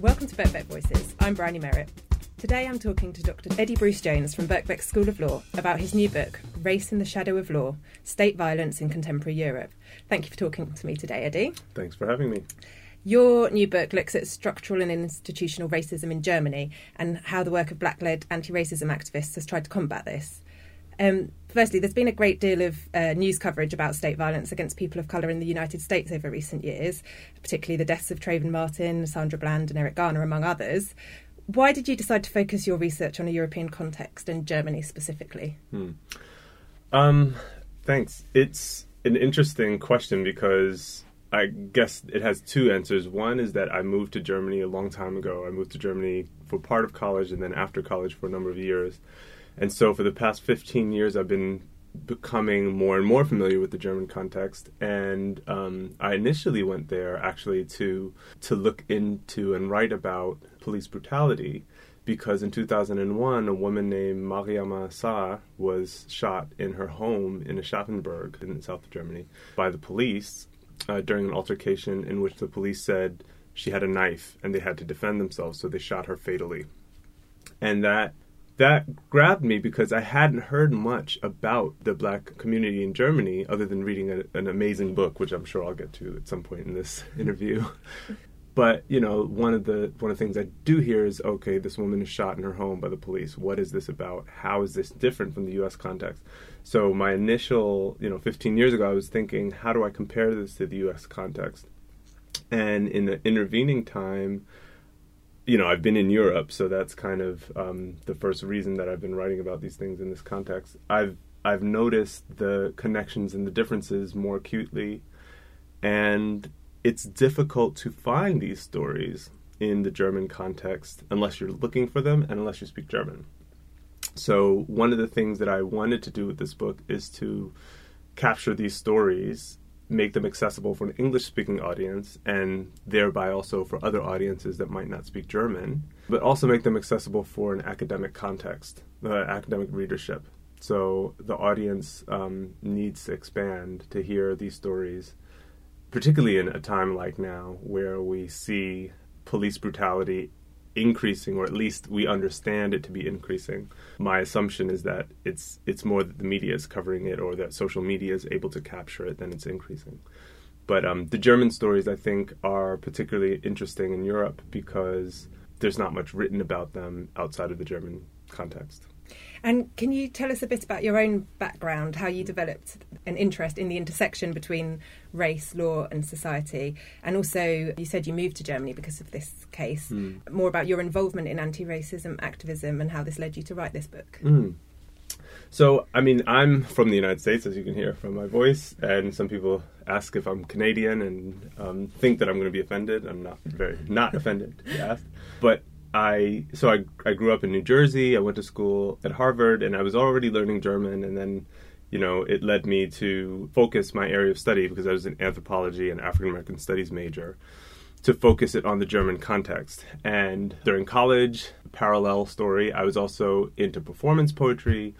Welcome to Birkbeck Voices. I'm Bryony Merritt. Today I'm talking to Dr. Eddie Bruce Jones from Birkbeck School of Law about his new book, Race in the Shadow of Law State Violence in Contemporary Europe. Thank you for talking to me today, Eddie. Thanks for having me. Your new book looks at structural and institutional racism in Germany and how the work of black led anti racism activists has tried to combat this. Um, firstly, there's been a great deal of uh, news coverage about state violence against people of colour in the United States over recent years, particularly the deaths of Trayvon Martin, Sandra Bland, and Eric Garner, among others. Why did you decide to focus your research on a European context and Germany specifically? Hmm. Um, thanks. It's an interesting question because I guess it has two answers. One is that I moved to Germany a long time ago. I moved to Germany for part of college and then after college for a number of years. And so for the past 15 years, I've been becoming more and more familiar with the German context. And um, I initially went there actually to to look into and write about police brutality, because in 2001, a woman named Mariama Sarr was shot in her home in Aschaffenburg in the south of Germany by the police uh, during an altercation in which the police said she had a knife and they had to defend themselves, so they shot her fatally. And that that grabbed me because I hadn't heard much about the black community in Germany other than reading a, an amazing book, which I'm sure I'll get to at some point in this interview. but you know, one of the one of the things I do hear is, okay, this woman is shot in her home by the police. What is this about? How is this different from the U.S. context? So my initial, you know, 15 years ago, I was thinking, how do I compare this to the U.S. context? And in the intervening time, you know, I've been in Europe, so that's kind of um, the first reason that I've been writing about these things in this context. I've I've noticed the connections and the differences more acutely, and it's difficult to find these stories in the German context unless you're looking for them and unless you speak German. So one of the things that I wanted to do with this book is to capture these stories make them accessible for an English speaking audience and thereby also for other audiences that might not speak German, but also make them accessible for an academic context, the uh, academic readership. So the audience um, needs to expand to hear these stories, particularly in a time like now where we see police brutality increasing, or at least we understand it to be increasing. My assumption is that it's it's more that the media is covering it, or that social media is able to capture it, than it's increasing. But um, the German stories, I think, are particularly interesting in Europe because there's not much written about them outside of the German context. And can you tell us a bit about your own background, how you developed an interest in the intersection between race, law, and society? And also, you said you moved to Germany because of this case. Mm. More about your involvement in anti racism activism and how this led you to write this book. Mm. So, I mean, I'm from the United States, as you can hear from my voice, and some people ask if I'm Canadian and um, think that I'm going to be offended. I'm not very not offended to be asked, but I so I I grew up in New Jersey. I went to school at Harvard, and I was already learning German. And then, you know, it led me to focus my area of study because I was an anthropology and African American studies major, to focus it on the German context. And during college, parallel story, I was also into performance poetry.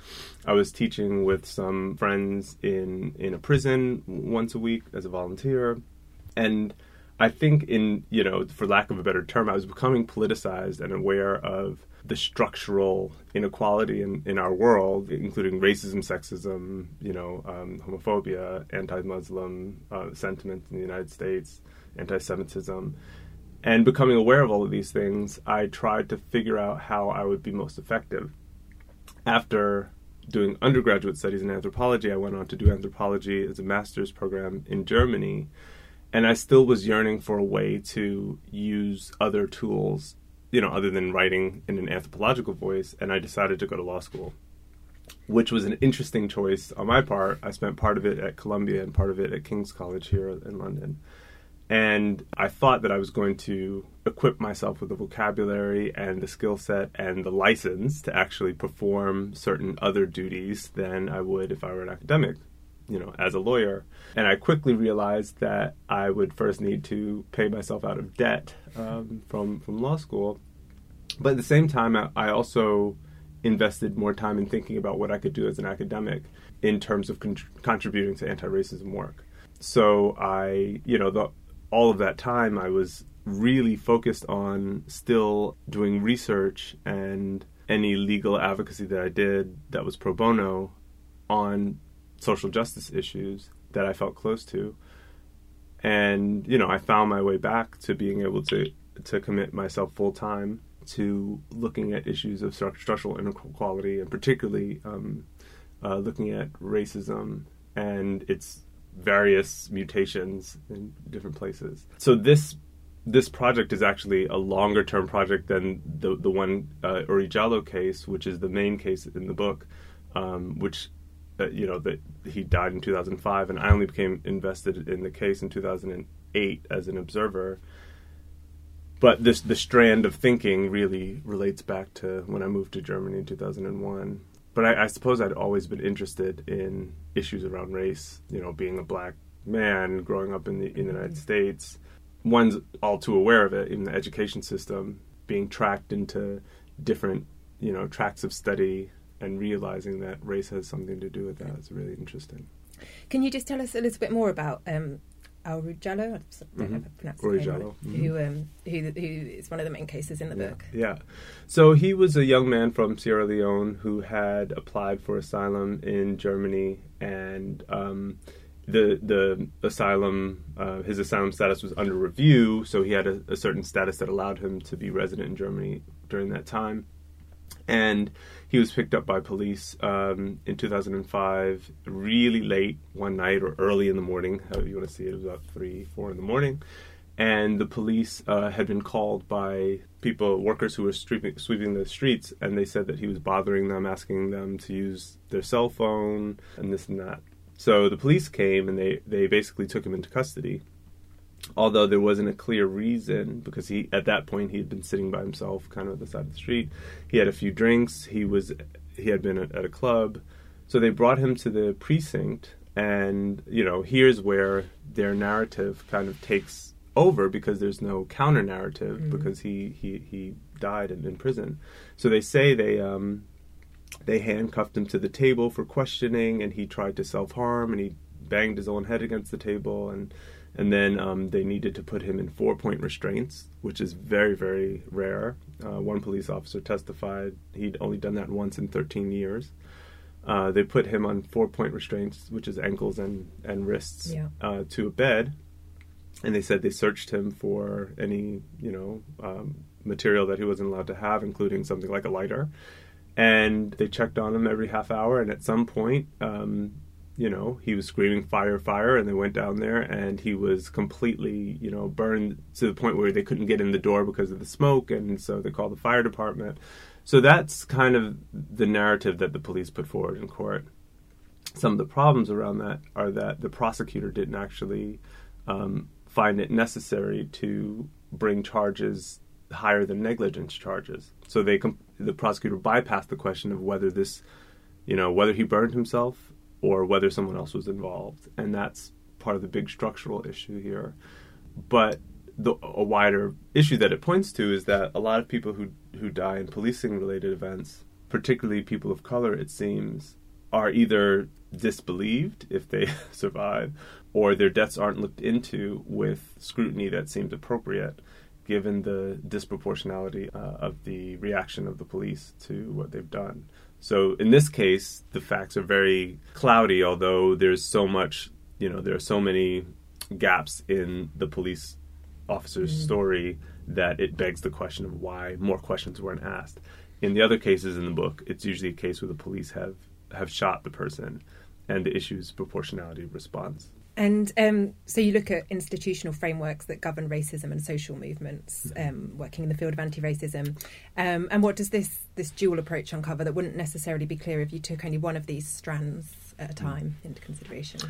I was teaching with some friends in in a prison once a week as a volunteer, and I think, in you know, for lack of a better term, I was becoming politicized and aware of the structural inequality in, in our world, including racism, sexism, you know, um, homophobia, anti-Muslim uh, sentiment in the United States, anti-Semitism, and becoming aware of all of these things, I tried to figure out how I would be most effective. After doing undergraduate studies in anthropology, I went on to do anthropology as a master's program in Germany and I still was yearning for a way to use other tools, you know, other than writing in an anthropological voice, and I decided to go to law school, which was an interesting choice on my part. I spent part of it at Columbia and part of it at King's College here in London. And I thought that I was going to equip myself with the vocabulary and the skill set and the license to actually perform certain other duties than I would if I were an academic you know, as a lawyer. And I quickly realized that I would first need to pay myself out of debt um, from from law school. But at the same time, I also invested more time in thinking about what I could do as an academic in terms of con- contributing to anti-racism work. So I, you know, the, all of that time I was really focused on still doing research and any legal advocacy that I did that was pro bono on social justice issues that I felt close to. And, you know, I found my way back to being able to to commit myself full time to looking at issues of structural inequality and particularly um, uh, looking at racism and its various mutations in different places. So this this project is actually a longer term project than the the one uh, case, which is the main case in the book, um, which uh, you know that he died in 2005, and I only became invested in the case in 2008 as an observer. But this the strand of thinking really relates back to when I moved to Germany in 2001. But I, I suppose I'd always been interested in issues around race. You know, being a black man growing up in the, in the United States, one's all too aware of it in the education system, being tracked into different you know tracks of study and realizing that race has something to do with that is really interesting. Can you just tell us a little bit more about um, Oury Jalloh? I don't know if I pronounced Oury his name Jalloh, right. mhm. Who, um, who, who is one of the main cases in the yeah. book. Yeah. So he was a young man from Sierra Leone who had applied for asylum in Germany, and um, the the asylum uh, his asylum status was under review, so he had a, a certain status that allowed him to be resident in Germany during that time. And he was picked up by police um, in 2005, really late one night or early in the morning, however you want to see it. It was about three, four in the morning and the police uh, had been called by people, workers who were sweeping, sweeping the streets, and they said that he was bothering them, asking them to use their cell phone and this and that. So the police came and they, they basically took him into custody. Although there wasn't a clear reason, because he at that point he had been sitting by himself, kind of at the side of the street. He had a few drinks. He was he had been at, a club, so they brought him to the precinct. And you know, here's where their narrative kind of takes over because there's no counter narrative Mm. because he, he, he died in, in prison. So they say they um, they handcuffed him to the table for questioning, and he tried to self harm, and he banged his own head against the table, and and then um, they needed to put him in four point restraints, which is very very rare. Uh, one police officer testified he'd only done that once in 13 years. Uh, they put him on four point restraints, which is ankles and and wrists, Yeah. uh, to a bed, and they said they searched him for any you know um, material that he wasn't allowed to have, including something like a lighter. And they checked on him every half hour, and at some point, um, you know, he was screaming "fire, fire!" and they went down there, and he was completely, you know, burned to the point where they couldn't get in the door because of the smoke, and so they called the fire department. So that's kind of the narrative that the police put forward in court. Some of the problems around that are that the prosecutor didn't actually um, find it necessary to bring charges higher than negligence charges. So they the prosecutor bypassed the question of whether this, you know, whether he burned himself or whether someone else was involved, and that's part of the big structural issue here. But the, a wider issue that it points to is that a lot of people who who die in policing related events, particularly people of color, it seems, are either disbelieved if they survive, or their deaths aren't looked into with scrutiny that seems appropriate, given the disproportionality uh, of the reaction of the police to what they've done. So in this case, the facts are very cloudy, although there's so much, you know, there are so many gaps in the police officer's Mm. story that it begs the question of why more questions weren't asked. In the other cases in the book, it's usually a case where the police have, have shot the person and the issue is proportionality of response. And um, so you look at institutional frameworks that govern racism and social movements, um, working in the field of anti-racism. Um, and what does this this dual approach uncover that wouldn't necessarily be clear if you took only one of these strands at a time into consideration?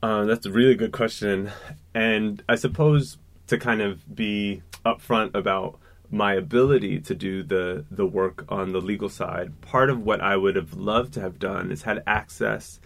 Uh, that's a really good question. And I suppose to kind of be upfront about my ability to do the, the work on the legal side, part of what I would have loved to have done is had access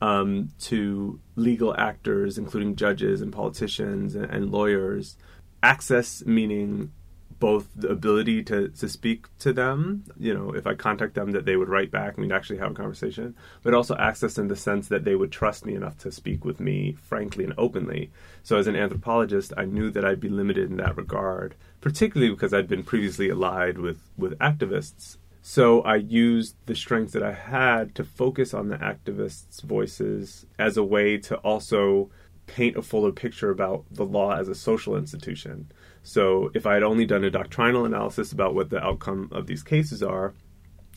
um, to legal actors, including judges and politicians and, and lawyers. Access meaning both the ability to, to speak to them, you know, if I contact them, that they would write back and we'd actually have a conversation, but also access in the sense that they would trust me enough to speak with me frankly and openly. So, as an anthropologist, I knew that I'd be limited in that regard, particularly because I'd been previously allied with, with activists. So, I used the strengths that I had to focus on the activists' voices as a way to also paint a fuller picture about the law as a social institution. So if I had only done a doctrinal analysis about what the outcome of these cases are,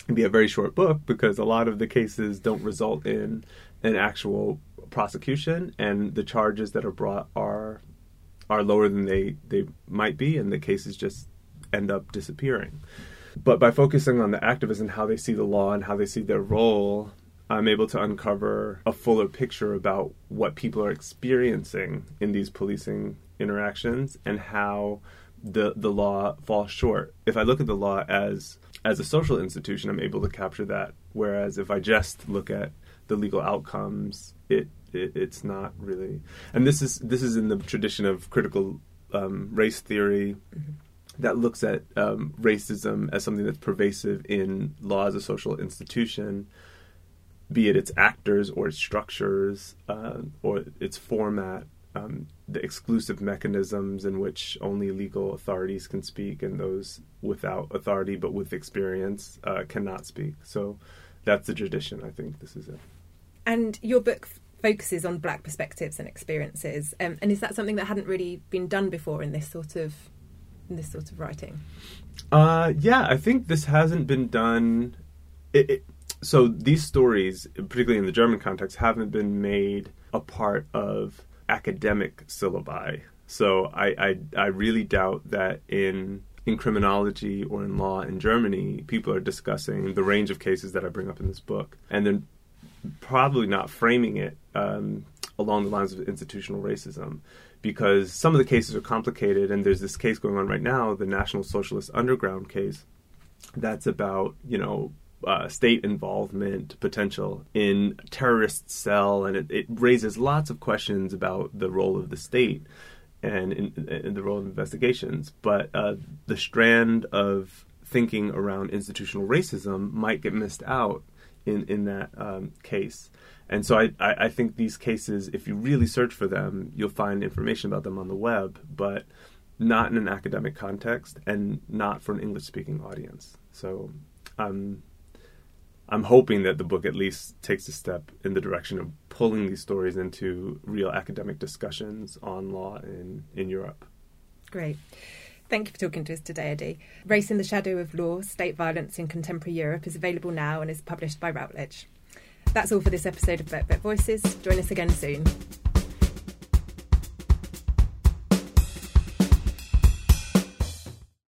it'd be a very short book because a lot of the cases don't result in an actual prosecution, and the charges that are brought are are lower than they they might be, and the cases just end up disappearing. But by focusing on the activists and how they see the law and how they see their role, I'm able to uncover a fuller picture about what people are experiencing in these policing interactions and how the the law falls short. If I look at the law as as a social institution, I'm able to capture that. Whereas if I just look at the legal outcomes, it, it it's not really. And this is this is in the tradition of critical um, race theory. Mm-hmm. That looks at um, racism as something that's pervasive in law as a social institution, be it its actors or its structures uh, or its format um, the exclusive mechanisms in which only legal authorities can speak and those without authority but with experience uh, cannot speak. So that's the tradition. I think this is it. And your book focuses on black perspectives and experiences, um, and is that something that hadn't really been done before in this sort of in this sort of writing? Uh, yeah, I think this hasn't been done. It, it, so these stories, particularly in the German context, haven't been made a part of academic syllabi. So I, I, I really doubt that in in criminology or in law in Germany, people are discussing the range of cases that I bring up in this book, and then probably not framing it um, along the lines of institutional racism, because some of the cases are complicated, and there's this case going on right now, the National Socialist Underground case, that's about you know uh, state involvement potential in terrorist cell, and it, it, raises lots of questions about the role of the state and in, in the role of investigations. But uh, the strand of thinking around institutional racism might get missed out in in that um, case. And so I, I, I think these cases, if you really search for them, you'll find information about them on the web, but not in an academic context and not for an English speaking audience. So um, I'm hoping that the book at least takes a step in the direction of pulling these stories into real academic discussions on law in, in Europe. Great. Thank you for talking to us today, Eddie. Race in the Shadow of Law State Violence in Contemporary Europe is available now and is published by Routledge. That's all for this episode of Birkbeck Voices. Join us again soon.